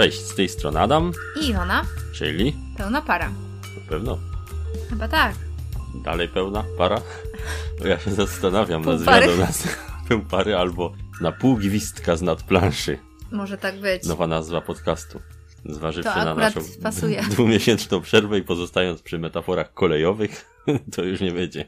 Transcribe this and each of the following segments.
Cześć, z tej strony Adam, I Iwona, czyli pełna para. na pewno Chyba tak. dalej pełna para. Bo ja się zastanawiam pary. zmianą nas pół pary albo na pół gwizdka z nadplanszy. Może tak być. Nowa nazwa podcastu. Zważywszy na naszą pasuje. dwumiesięczną przerwę i pozostając przy metaforach kolejowych, to już nie będzie.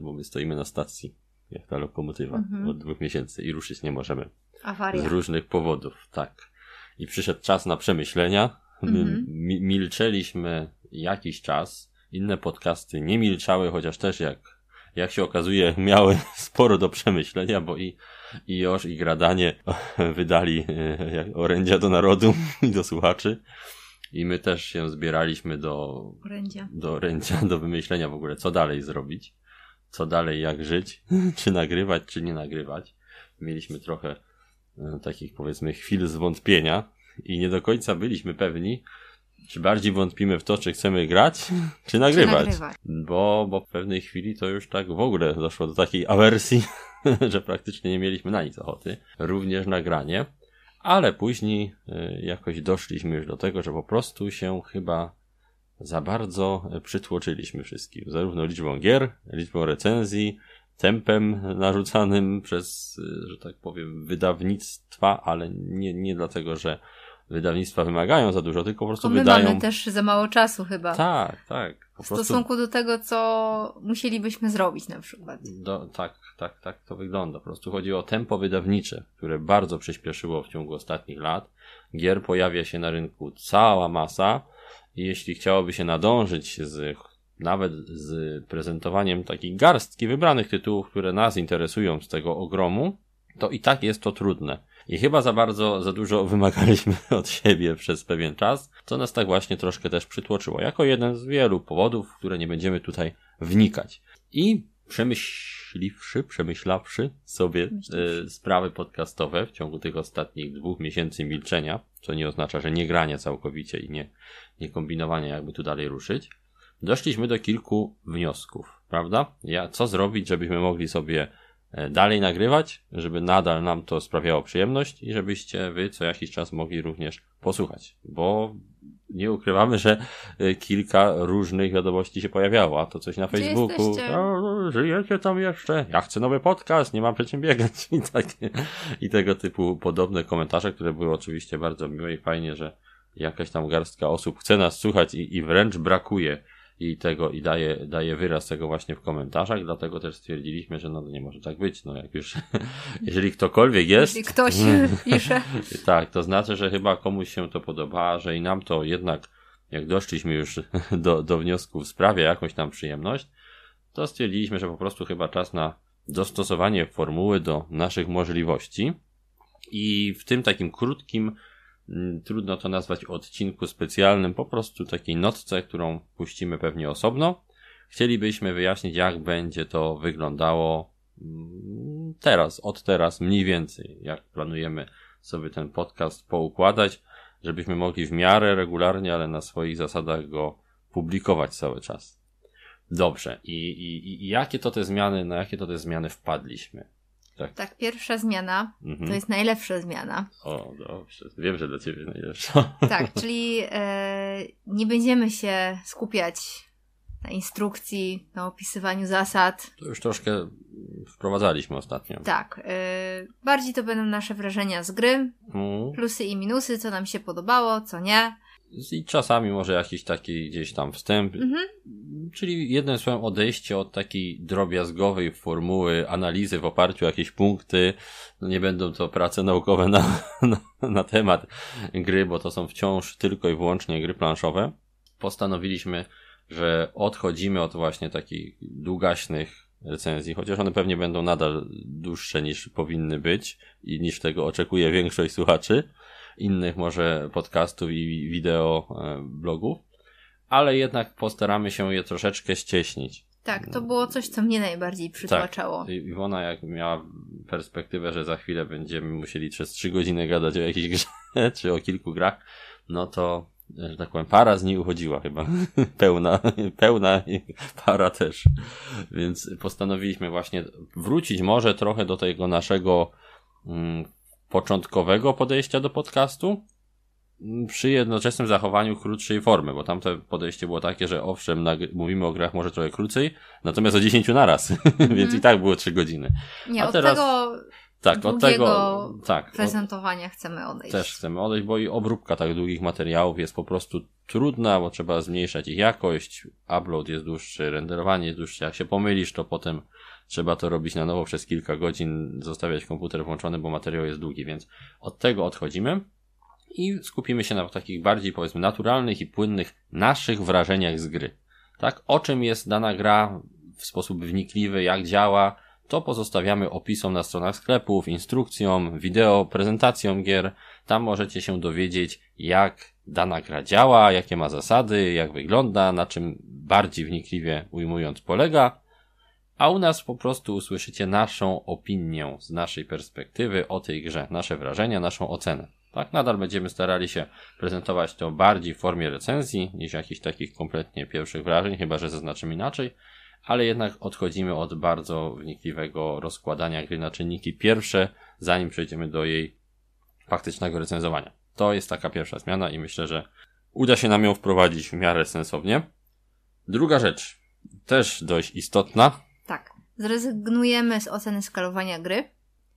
Bo, my stoimy na stacji, jak ta lokomotywa Mhm. od dwóch miesięcy i ruszyć nie możemy. Z Awaria. różnych powodów, tak. I przyszedł czas na przemyślenia. My Mhm. mi- milczeliśmy jakiś czas. Inne podcasty nie milczały, chociaż też jak, jak się okazuje, miały sporo do przemyślenia, bo i, i Josz i Gradanie wydali e, orędzia do narodu i do słuchaczy. I my też się zbieraliśmy do, Orędzia. do orędzia, do wymyślenia w ogóle, co dalej zrobić, co dalej, jak żyć, czy nagrywać, czy nie nagrywać. Mieliśmy trochę takich powiedzmy chwil zwątpienia i nie do końca byliśmy pewni, czy bardziej wątpimy w to, czy chcemy grać, czy nagrywać. nagrywać. Bo, bo w pewnej chwili to już tak w ogóle doszło do takiej awersji, że praktycznie nie mieliśmy na nic ochoty. Również nagranie. Ale później y, jakoś doszliśmy już do tego, że po prostu się chyba za bardzo przytłoczyliśmy wszystkim. Zarówno liczbą gier, liczbą recenzji, tempem narzucanym przez, że tak powiem, wydawnictwa, ale nie, nie dlatego, że wydawnictwa wymagają za dużo, tylko po prostu my wydają. mamy też za mało czasu chyba. Tak, tak. Po w prostu stosunku do tego, co musielibyśmy zrobić na przykład. do, tak, tak, tak to wygląda. Po prostu chodzi o tempo wydawnicze, które bardzo przyspieszyło w ciągu ostatnich lat. Gier pojawia się na rynku cała masa i jeśli chciałoby się nadążyć z nawet z prezentowaniem takiej garstki wybranych tytułów, które nas interesują z tego ogromu, to i tak jest to trudne. I chyba za bardzo, za dużo wymagaliśmy od siebie przez pewien czas, co nas tak właśnie troszkę też przytłoczyło. Jako jeden z wielu powodów, w które nie będziemy tutaj wnikać. I przemyśliwszy, przemyślawszy sobie e, sprawy podcastowe w ciągu tych ostatnich dwóch miesięcy milczenia, co nie oznacza, że nie grania całkowicie i nie, nie kombinowania, jakby tu dalej ruszyć, doszliśmy do kilku wniosków, prawda? Ja, co zrobić, żebyśmy mogli sobie e, dalej nagrywać, żeby nadal nam to sprawiało przyjemność i żebyście wy co jakiś czas mogli również posłuchać, bo nie ukrywamy, że e, kilka różnych wiadomości się pojawiało, a to coś na Gdzie Facebooku, o, żyjecie tam jeszcze, ja chcę nowy podcast, nie mam przed czym biegać i takie, i tego typu podobne komentarze, które były oczywiście bardzo miłe i fajnie, że jakaś tam garstka osób chce nas słuchać i, i wręcz brakuje i tego, i daje, daje wyraz tego właśnie w komentarzach, dlatego też stwierdziliśmy, że no nie może tak być, no jak już, jeżeli ktokolwiek jest, Jeśli ktoś pisze. tak, to znaczy, że chyba komuś się to podoba, że i nam to jednak, jak doszliśmy już do, do wniosku w sprawie jakąś tam przyjemność, to stwierdziliśmy, że po prostu chyba czas na dostosowanie formuły do naszych możliwości. I w tym takim krótkim, trudno to nazwać odcinku specjalnym, po prostu takiej notce, którą puścimy pewnie osobno, chcielibyśmy wyjaśnić, jak będzie to wyglądało mm, teraz, od teraz mniej więcej, jak planujemy sobie ten podcast poukładać, żebyśmy mogli w miarę regularnie, ale na swoich zasadach go publikować cały czas. Dobrze. I, i, i jakie to te zmiany, na jakie to te zmiany wpadliśmy? Tak. Tak, pierwsza zmiana Mhm. to jest najlepsza zmiana. O, dobrze. Wiem, że dla ciebie najlepsza. Tak, czyli e, nie będziemy się skupiać na instrukcji, na opisywaniu zasad. To już troszkę wprowadzaliśmy ostatnio. Tak, e, bardziej to będą nasze wrażenia z gry, Mm. plusy i minusy, co nam się podobało, co nie. I czasami może jakiś taki gdzieś tam wstęp. Mhm. Czyli jednym słowem odejście od takiej drobiazgowej formuły analizy w oparciu o jakieś punkty. No nie będą to prace naukowe na, na, na temat gry, bo to są wciąż tylko i wyłącznie gry planszowe. Postanowiliśmy, że odchodzimy od właśnie takich długaśnych recenzji, chociaż one pewnie będą nadal dłuższe niż powinny być i niż tego oczekuje większość słuchaczy innych może podcastów i wideo e, blogów, ale jednak postaramy się je troszeczkę ścieśnić. Tak, to było coś, co mnie najbardziej przytłaczało. I- Iwona jak miała perspektywę, że za chwilę będziemy musieli przez trzy godziny gadać o jakiejś grze, czy o kilku grach, no to, że tak powiem, para z niej uchodziła chyba. pełna, pełna i para też. Więc postanowiliśmy właśnie wrócić może trochę do tego naszego mm, początkowego podejścia do podcastu. Przy jednoczesnym zachowaniu krótszej formy, bo tamte podejście było takie, że owszem, mówimy o grach może trochę krócej, natomiast o 10 naraz, mm. więc i tak było 3 godziny. Nie, A od teraz... tego tak, od tego tak, prezentowania od, chcemy odejść. Też chcemy odejść, bo i obróbka tak długich materiałów jest po prostu trudna, bo trzeba zmniejszać ich jakość, upload jest dłuższy, renderowanie jest dłuższe. Jak się pomylisz, to potem trzeba to robić na nowo przez kilka godzin, zostawiać komputer włączony, bo materiał jest długi, więc od tego odchodzimy i skupimy się na takich bardziej powiedzmy naturalnych i płynnych naszych wrażeniach z gry. Tak, o czym jest dana gra w sposób wnikliwy, jak działa, to pozostawiamy opisom na stronach sklepów, instrukcjom, wideo, prezentacjom gier. Tam możecie się dowiedzieć, jak dana gra działa, jakie ma zasady, jak wygląda, na czym bardziej wnikliwie ujmując polega. A u nas po prostu usłyszycie naszą opinię z naszej perspektywy o tej grze, nasze wrażenia, naszą ocenę. Tak, nadal będziemy starali się prezentować to bardziej w formie recenzji niż jakichś takich kompletnie pierwszych wrażeń, chyba że zaznaczymy inaczej ale jednak odchodzimy od bardzo wnikliwego rozkładania gry na czynniki pierwsze, zanim przejdziemy do jej faktycznego recenzowania. To jest taka pierwsza zmiana i myślę, że uda się nam ją wprowadzić w miarę sensownie. Druga rzecz, też dość istotna. Tak. Zrezygnujemy z oceny skalowania gry.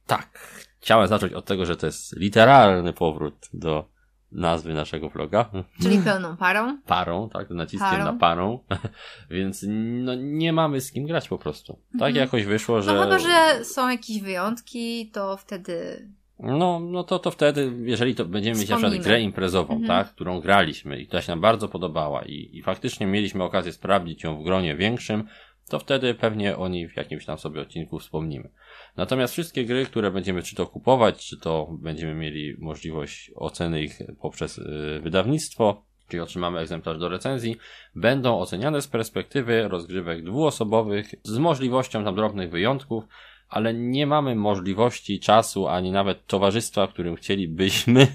Tak. Chciałem zacząć od tego, że to jest literalny powrót do nazwy naszego vloga. Czyli pełną parą. Parą, tak, naciskiem parą. na parą. Więc no, nie mamy z kim grać po prostu. Tak mhm. jakoś wyszło, że... No chyba, że są jakieś wyjątki, to wtedy... No, no to, to wtedy, jeżeli to będziemy mieć na przykład grę imprezową, mhm. tak, którą graliśmy i która się nam bardzo podobała i, i faktycznie mieliśmy okazję sprawdzić ją w gronie większym, to wtedy pewnie o niej w jakimś tam sobie odcinku wspomnimy. Natomiast wszystkie gry, które będziemy czy to kupować, czy to będziemy mieli możliwość oceny ich poprzez y, wydawnictwo, czyli otrzymamy egzemplarz do recenzji, będą oceniane z perspektywy rozgrywek dwuosobowych z możliwością tam drobnych wyjątków, ale nie mamy możliwości, czasu, ani nawet towarzystwa, w którym chcielibyśmy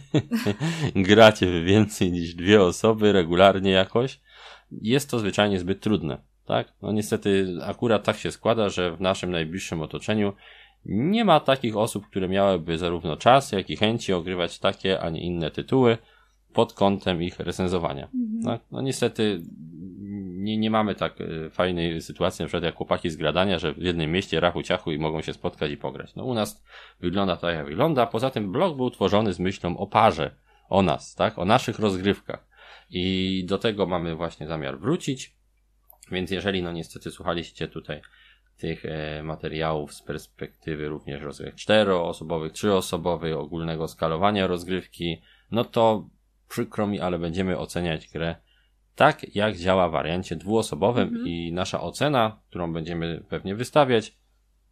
grać więcej niż dwie osoby regularnie jakoś. Jest to zwyczajnie zbyt trudne. Tak? No niestety akurat tak się składa, że w naszym najbliższym otoczeniu nie ma takich osób, które miałyby zarówno czas, jak i chęci ogrywać takie, a nie inne tytuły pod kątem ich recenzowania. Mhm. No, no niestety nie, nie mamy tak e, fajnej sytuacji, na przykład jak chłopaki z gradania, że w jednym mieście rachu ciachu i mogą się spotkać i pograć. No u nas wygląda tak jak wygląda. Poza tym blog był tworzony z myślą o parze, o nas, tak? O naszych rozgrywkach. I do tego mamy właśnie zamiar wrócić. Więc jeżeli no niestety słuchaliście tutaj tych e, materiałów z perspektywy również rozgrywek czteroosobowych, trzyosobowych, ogólnego skalowania rozgrywki, no to przykro mi, ale będziemy oceniać grę tak, jak działa w wariancie dwuosobowym mhm. i nasza ocena, którą będziemy pewnie wystawiać,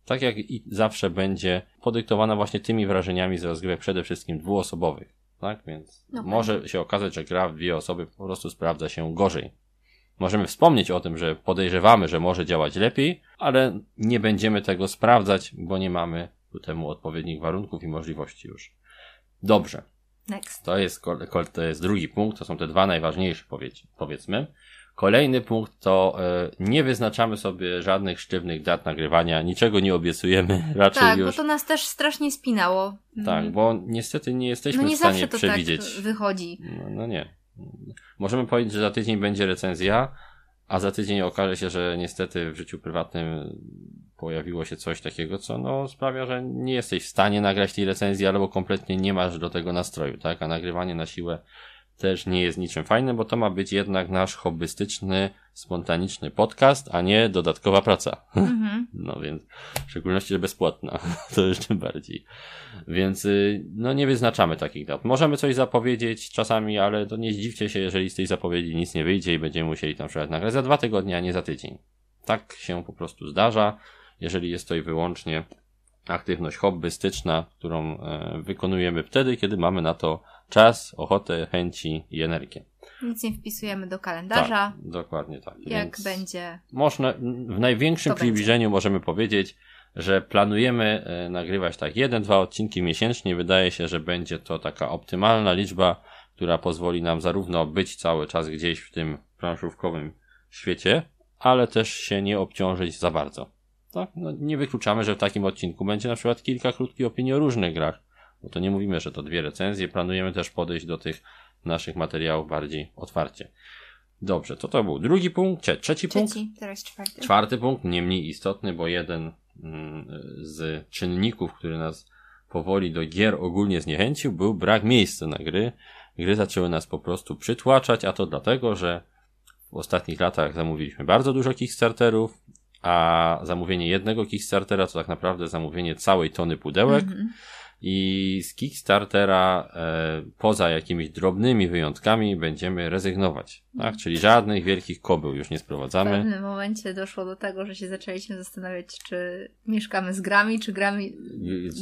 tak jak i zawsze będzie podyktowana właśnie tymi wrażeniami z rozgrywek przede wszystkim dwuosobowych. Tak, więc no może się okazać, że gra w dwie osoby po prostu sprawdza się gorzej. Możemy wspomnieć o tym, że podejrzewamy, że może działać lepiej, ale nie będziemy tego sprawdzać, bo nie mamy ku temu odpowiednich warunków i możliwości już. Dobrze. Next. To jest, to jest drugi punkt, to są te dwa najważniejsze, powiedzmy. Kolejny punkt to e, nie wyznaczamy sobie żadnych sztywnych dat nagrywania, niczego nie obiecujemy raczej tak, już. Tak, bo to nas też strasznie spinało. Tak, mhm. bo niestety nie jesteśmy no nie w stanie zawsze to tak przewidzieć. Tak wychodzi. No, no nie. Możemy powiedzieć, że za tydzień będzie recenzja, a za tydzień okaże się, że niestety w życiu prywatnym pojawiło się coś takiego, co no sprawia, że nie jesteś w stanie nagrać tej recenzji, albo kompletnie nie masz do tego nastroju, tak? A nagrywanie na siłę też nie jest niczym fajnym, bo to ma być jednak nasz hobbystyczny, spontaniczny podcast, a nie dodatkowa praca. Mm-hmm. No więc, w szczególności, że bezpłatna, to jeszcze bardziej. Więc, y, no nie wyznaczamy takich dat. Możemy coś zapowiedzieć czasami, ale to nie zdziwcie się, jeżeli z tej zapowiedzi nic nie wyjdzie i będziemy musieli tam przykład nagrać za dwa tygodnie, a nie za tydzień. Tak się po prostu zdarza, jeżeli jest to i wyłącznie aktywność hobbystyczna, którą e, wykonujemy wtedy, kiedy mamy na to czas, ochotę, chęci i energię. Nic nie wpisujemy do kalendarza. Tak, dokładnie tak. Jak Więc będzie. Można, w największym przybliżeniu będzie. możemy powiedzieć, że planujemy e, nagrywać tak jeden, dwa odcinki miesięcznie. Wydaje się, że będzie to taka optymalna liczba, która pozwoli nam zarówno być cały czas gdzieś w tym planszówkowym świecie, ale też się nie obciążyć za bardzo. Tak? No, nie wykluczamy, że w takim odcinku będzie na przykład kilka krótkich opinii o różnych grach. Bo to nie mówimy, że to dwie recenzje. Planujemy też podejść do tych naszych materiałów bardziej otwarcie. Dobrze, to to był drugi punkt, trzeci, Trzeci, punkt. teraz czwarty. Czwarty punkt, nie mniej istotny, bo jeden mm, z czynników, który nas powoli do gier ogólnie zniechęcił, był brak miejsca na gry. Gry zaczęły nas po prostu przytłaczać, a to dlatego, że w ostatnich latach zamówiliśmy bardzo dużo Kickstarterów, a zamówienie jednego Kickstartera to tak naprawdę zamówienie całej tony pudełek. Mhm. I z Kickstartera, e, poza jakimiś drobnymi wyjątkami, będziemy rezygnować. Tak? Czyli żadnych wielkich kobył już nie W sprowadzamy. pewnym momencie doszło do tego, że się zaczęliśmy zastanawiać, czy mieszkamy z grami, czy grami.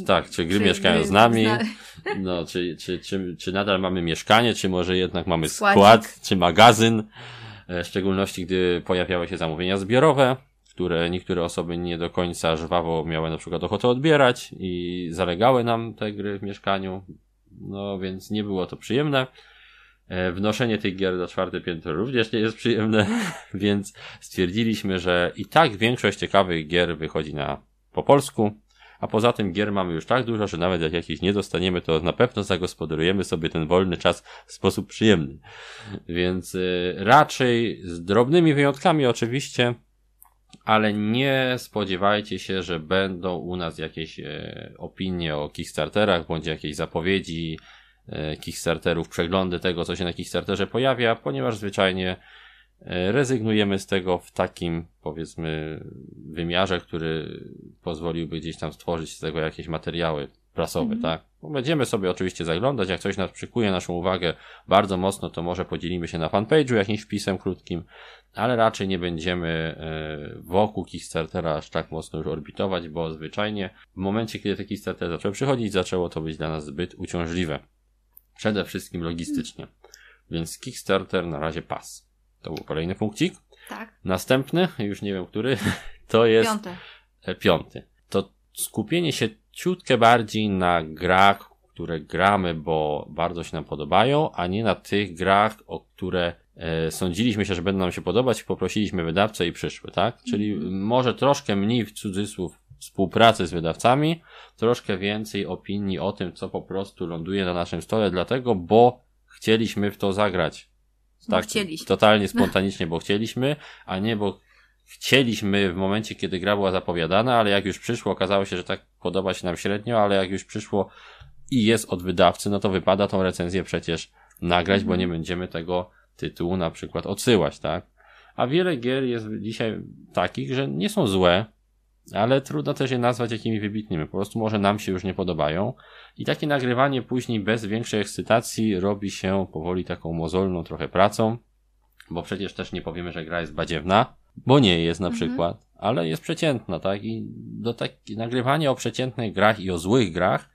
Tak, czy gry czy mieszkają gry z nami, zna- no, czy, czy, czy, czy nadal mamy mieszkanie, czy może jednak mamy Składzik. skład, czy magazyn, e, w szczególności gdy pojawiały się zamówienia zbiorowe, które niektóre osoby nie do końca żwawo miały na przykład ochotę odbierać i zalegały nam te gry w mieszkaniu, no więc nie było to przyjemne. E, Wnoszenie tych gier do czwarte piętro również nie jest przyjemne, więc stwierdziliśmy, że i tak większość ciekawych gier wychodzi na po polsku, a poza tym gier mamy już tak dużo, że nawet jak jakiś nie dostaniemy, to na pewno zagospodarujemy sobie ten wolny czas w sposób przyjemny. Więc y, raczej z drobnymi wyjątkami oczywiście, ale nie spodziewajcie się, że będą u nas jakieś e, opinie o Kickstarterach, bądź jakieś zapowiedzi e, Kickstarterów, przeglądy tego, co się na Kickstarterze pojawia, ponieważ zwyczajnie e, rezygnujemy z tego w takim, powiedzmy, wymiarze, który pozwoliłby gdzieś tam stworzyć z tego jakieś materiały prasowe, Mhm. tak? Bo Będziemy sobie oczywiście zaglądać, jak coś nas przykuje naszą uwagę bardzo mocno, to może podzielimy się na fanpage'u jakimś wpisem krótkim, ale raczej nie będziemy e, wokół Kickstartera aż tak mocno już orbitować, bo zwyczajnie w momencie, kiedy te Kickstartery zaczęły przychodzić, zaczęło to być dla nas zbyt uciążliwe. Przede wszystkim logistycznie. Więc Kickstarter na razie pas. To był kolejny punkcik. Tak, Następny, już nie wiem który, to jest piąte. e, piąty. To skupienie się ciutkę bardziej na grach, które gramy, bo bardzo się nam podobają, a nie na tych grach, o które e, sądziliśmy się, że będą nam się podobać, poprosiliśmy wydawcę i przyszły, tak? Czyli może troszkę mniej w cudzysłów współpracy z wydawcami, troszkę więcej opinii o tym, co po prostu ląduje na naszym stole, dlatego, bo chcieliśmy w to zagrać. Chcieliśmy. Totalnie spontanicznie, bo chcieliśmy, a nie bo chcieliśmy w momencie, kiedy gra była zapowiadana, ale jak już przyszło, okazało się, że tak podoba się nam średnio, ale jak już przyszło i jest od wydawcy, no to wypada tą recenzję przecież nagrać, bo nie będziemy tego tytułu na przykład odsyłać, tak? A wiele gier jest dzisiaj takich, że nie są złe, ale trudno też je nazwać jakimiś wybitnymi. Po prostu może nam się już nie podobają. I takie nagrywanie później bez większej ekscytacji robi się powoli taką mozolną trochę pracą, bo przecież też nie powiemy, że gra jest badziewna, bo nie jest na Mhm. przykład, ale jest przeciętna, tak? I do tak, nagrywania o przeciętnych grach i o złych grach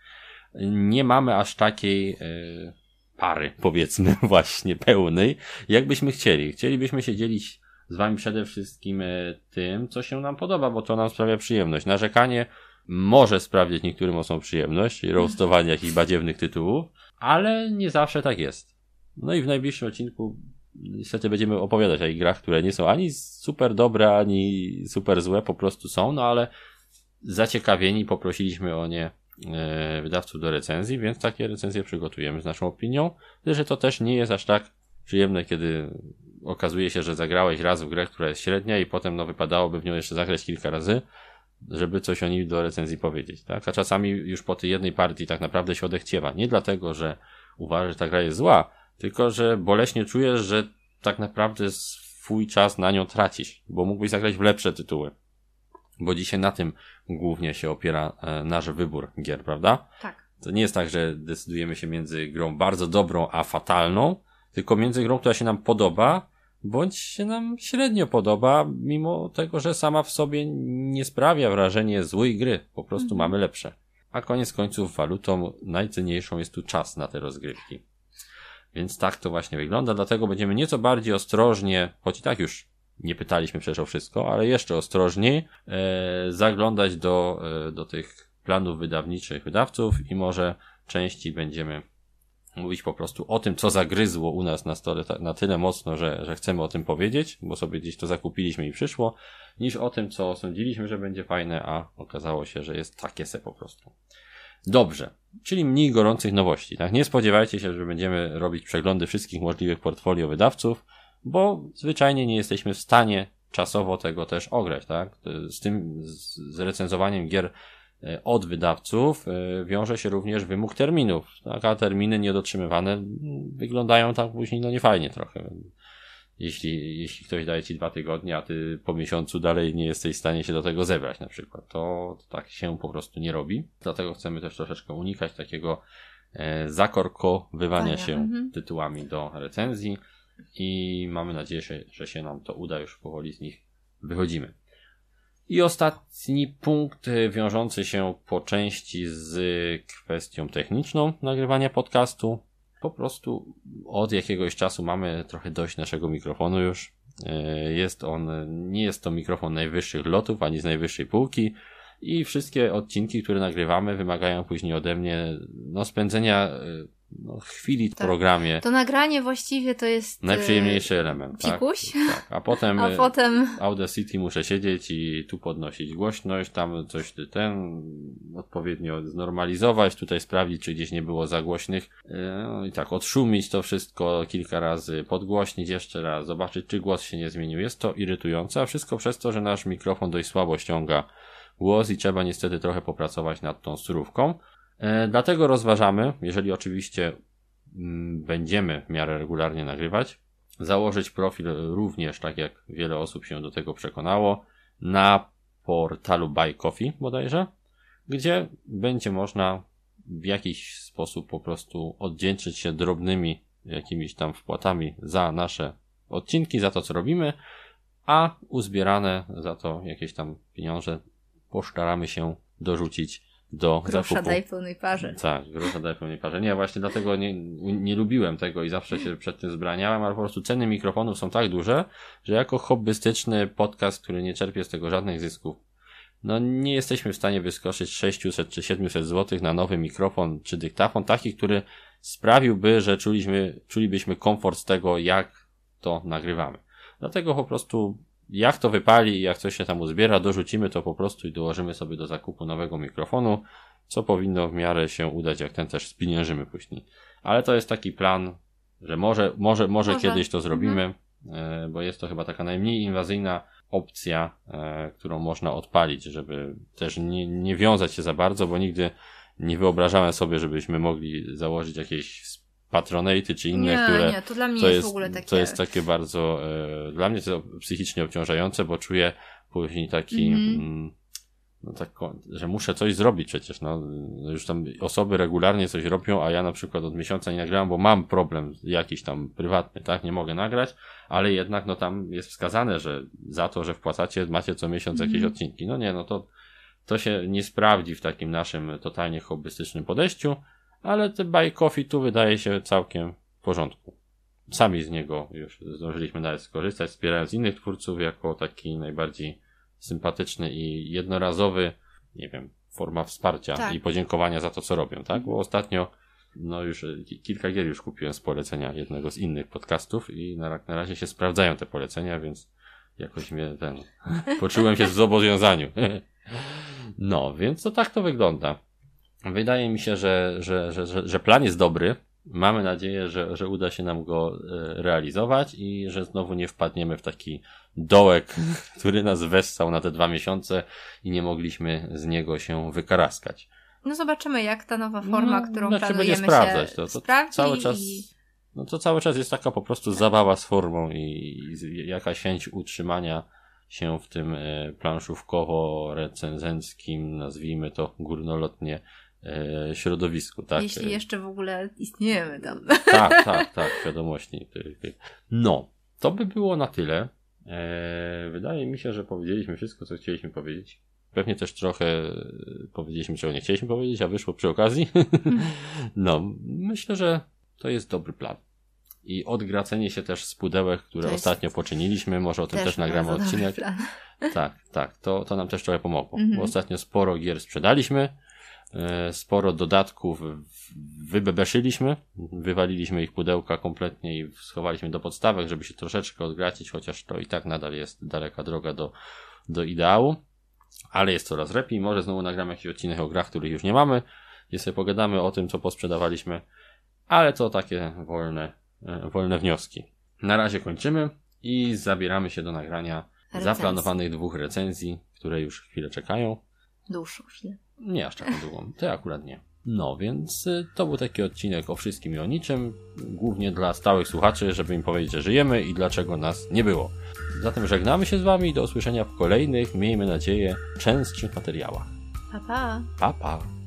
nie mamy aż takiej e, pary, powiedzmy, właśnie pełnej, jakbyśmy chcieli. Chcielibyśmy się dzielić z wami przede wszystkim e, tym, co się nam podoba, bo to nam sprawia przyjemność. Narzekanie może sprawiać niektórym osobom przyjemność, i roastowanie jakichś badziewnych tytułów, ale nie zawsze tak jest. No i w najbliższym odcinku niestety będziemy opowiadać o grach, które nie są ani super dobre, ani super złe, po prostu są, no ale zaciekawieni poprosiliśmy o nie e, wydawców do recenzji, więc takie recenzje przygotujemy z naszą opinią, że to też nie jest aż tak przyjemne, kiedy okazuje się, że zagrałeś raz w grę, która jest średnia i potem no wypadałoby w nią jeszcze zagrać kilka razy, żeby coś o niej do recenzji powiedzieć, tak? A czasami już po tej jednej partii tak naprawdę się odechciewa. Nie dlatego, że uważasz, że ta gra jest zła, tylko że boleśnie czujesz, że tak naprawdę swój czas na nią tracisz, bo mógłbyś zagrać w lepsze tytuły. Bo dzisiaj na tym głównie się opiera e, nasz wybór gier, prawda? Tak. To nie jest tak, że decydujemy się między grą bardzo dobrą a fatalną, tylko między grą, która się nam podoba, bądź się nam średnio podoba, mimo tego, że sama w sobie nie sprawia wrażenia złej gry. Po prostu Mhm. mamy lepsze. A koniec końców walutą najcenniejszą jest tu czas na te rozgrywki. Więc tak to właśnie wygląda, dlatego będziemy nieco bardziej ostrożnie, choć i tak już nie pytaliśmy przecież o wszystko, ale jeszcze ostrożniej e, zaglądać do, e, do tych planów wydawniczych wydawców i może częściej będziemy mówić po prostu o tym, co zagryzło u nas na stole na tyle mocno, że, że chcemy o tym powiedzieć, bo sobie gdzieś to zakupiliśmy i przyszło, niż o tym, co sądziliśmy, że będzie fajne, a okazało się, że jest takie se po prostu. Dobrze, czyli mniej gorących nowości. Tak? Nie spodziewajcie się, że będziemy robić przeglądy wszystkich możliwych portfolio wydawców, bo zwyczajnie nie jesteśmy w stanie czasowo tego też ograć. Tak? Z tym, z recenzowaniem gier e, od wydawców e, wiąże się również wymóg terminów, tak? a terminy niedotrzymywane wyglądają tak później no niefajnie trochę jeśli, jeśli ktoś daje ci dwa tygodnie, a ty po miesiącu dalej nie jesteś w stanie się do tego zebrać na przykład, to, to tak się po prostu nie robi. Dlatego chcemy też troszeczkę unikać takiego e, zakorkowywania się mhm. tytułami do recenzji i mamy nadzieję, że, że się nam to uda, już powoli z nich wychodzimy. I ostatni punkt e, wiążący się po części z kwestią techniczną nagrywania podcastu, po prostu od jakiegoś czasu mamy trochę dość naszego mikrofonu już. E, jest on, nie jest to mikrofon najwyższych lotów, ani z najwyższej półki i wszystkie odcinki, które nagrywamy wymagają później ode mnie no, spędzenia e, no, chwili w tak. programie. To nagranie właściwie to jest. Najprzyjemniejszy e, element. Pikuś. Tak? tak. A potem. A potem. Audacity muszę siedzieć i tu podnosić głośność, tam coś ten odpowiednio znormalizować, tutaj sprawdzić, czy gdzieś nie było za głośnych. E, no i tak, odszumić to wszystko kilka razy, podgłośnić jeszcze raz, zobaczyć, czy głos się nie zmienił. Jest to irytujące, a wszystko przez to, że nasz mikrofon dość słabo ściąga głos i trzeba niestety trochę popracować nad tą surówką. E, dlatego rozważamy, jeżeli oczywiście mm, będziemy w miarę regularnie nagrywać, założyć profil również, tak jak wiele osób się do tego przekonało, na portalu Buy Coffee bodajże, gdzie będzie można w jakiś sposób po prostu oddzięczyć się drobnymi jakimiś tam wpłatami za nasze odcinki, za to co robimy, a uzbierane za to jakieś tam pieniądze postaramy się dorzucić do grosza zakupu. daj pełnej parze. Tak, grosza daj pełnej parze. Nie, właśnie dlatego nie, nie lubiłem tego i zawsze się przed tym zbraniałem, ale po prostu ceny mikrofonów są tak duże, że jako hobbystyczny podcast, który nie czerpie z tego żadnych zysków, no nie jesteśmy w stanie wyskoczyć 600 czy 700 zł na nowy mikrofon czy dyktafon, taki, który sprawiłby, że czuliśmy, czulibyśmy komfort z tego, jak to nagrywamy. Dlatego po prostu jak to wypali i jak coś się tam uzbiera, dorzucimy to po prostu i dołożymy sobie do zakupu nowego mikrofonu, co powinno w miarę się udać, jak ten też spieniężymy później. Ale to jest taki plan, że może, może, może, może. kiedyś to zrobimy, mhm. bo jest to chyba taka najmniej inwazyjna opcja, e, którą można odpalić, żeby też nie, nie wiązać się za bardzo, bo nigdy nie wyobrażałem sobie, żebyśmy mogli założyć jakieś Patronaty czy inne, nie, które. Nie, to dla mnie to jest, w ogóle takie. To jest takie bardzo. E, dla mnie to psychicznie obciążające, bo czuję później taki. Mhm. Mm. no tak, że muszę coś zrobić przecież. No, już tam osoby regularnie coś robią, a ja na przykład od miesiąca nie nagrałem, bo mam problem jakiś tam prywatny, tak? Nie mogę nagrać, ale jednak no tam jest wskazane, że za to, że wpłacacie, macie co miesiąc jakieś mhm. odcinki. No nie, no to to się nie sprawdzi w takim naszym totalnie hobbystycznym podejściu ale te buy coffee tu wydaje się całkiem w porządku. Sami z niego już zdążyliśmy nawet skorzystać, wspierając innych twórców jako taki najbardziej sympatyczny i jednorazowy, nie wiem, forma wsparcia tak. i podziękowania za to, co robią, tak? Bo ostatnio, no już kilka gier już kupiłem z polecenia jednego z innych podcastów i na, na razie się sprawdzają te polecenia, więc jakoś mnie ten, poczułem się w zobowiązaniu. no, więc to tak to wygląda. Wydaje mi się, że, że, że, że, plan jest dobry. Mamy nadzieję, że, że uda się nam go e, realizować i że znowu nie wpadniemy w taki dołek, który nas wessał na te dwa miesiące i nie mogliśmy z niego się wykaraskać. No zobaczymy, jak ta nowa forma, no, którą znaczy planujemy będzie sprawdzać. To, to cały czas, i... no to cały czas jest taka po prostu zabawa z formą i, i jakaś chęć utrzymania się w tym e, planszówkowo-recenzenckim, nazwijmy to górnolotnie, środowisku, tak? Jeśli jeszcze w ogóle istniejemy tam. Tak, tak, tak, świadomości. No, to by było na tyle. E, wydaje mi się, że powiedzieliśmy wszystko, co chcieliśmy powiedzieć. Pewnie też trochę powiedzieliśmy, czego nie chcieliśmy powiedzieć, a wyszło przy okazji. no, myślę, że to jest dobry plan. I odgracenie się też z pudełek, które ostatnio poczyniliśmy, może o tym też, też nagramy odcinek. Tak, tak, to, to nam też trochę pomogło. -hmm. Bo ostatnio sporo gier sprzedaliśmy, E, sporo dodatków wybebeszyliśmy, wywaliliśmy ich pudełka kompletnie i schowaliśmy do podstawek, żeby się troszeczkę odgracić, chociaż to i tak nadal jest daleka droga do, do ideału, ale jest coraz lepiej. Może znowu nagramy jakiś odcinek o grach, których już nie mamy. gdzie sobie pogadamy o tym, co posprzedawaliśmy, ale to takie wolne, e, wolne wnioski. Na razie kończymy i zabieramy się do nagrania Recenzji. zaplanowanych dwóch recenzji, które już chwilę czekają. Dłuższą chwilę. Nie aż taką długą, to akurat nie. No więc y, to był taki odcinek o wszystkim i o niczym, głównie dla stałych słuchaczy, żeby im powiedzieć, że żyjemy i dlaczego nas nie było. Zatem żegnamy się z Wami i do usłyszenia w kolejnych, miejmy nadzieję, częstszych materiałach. Pa, pa. Pa, pa!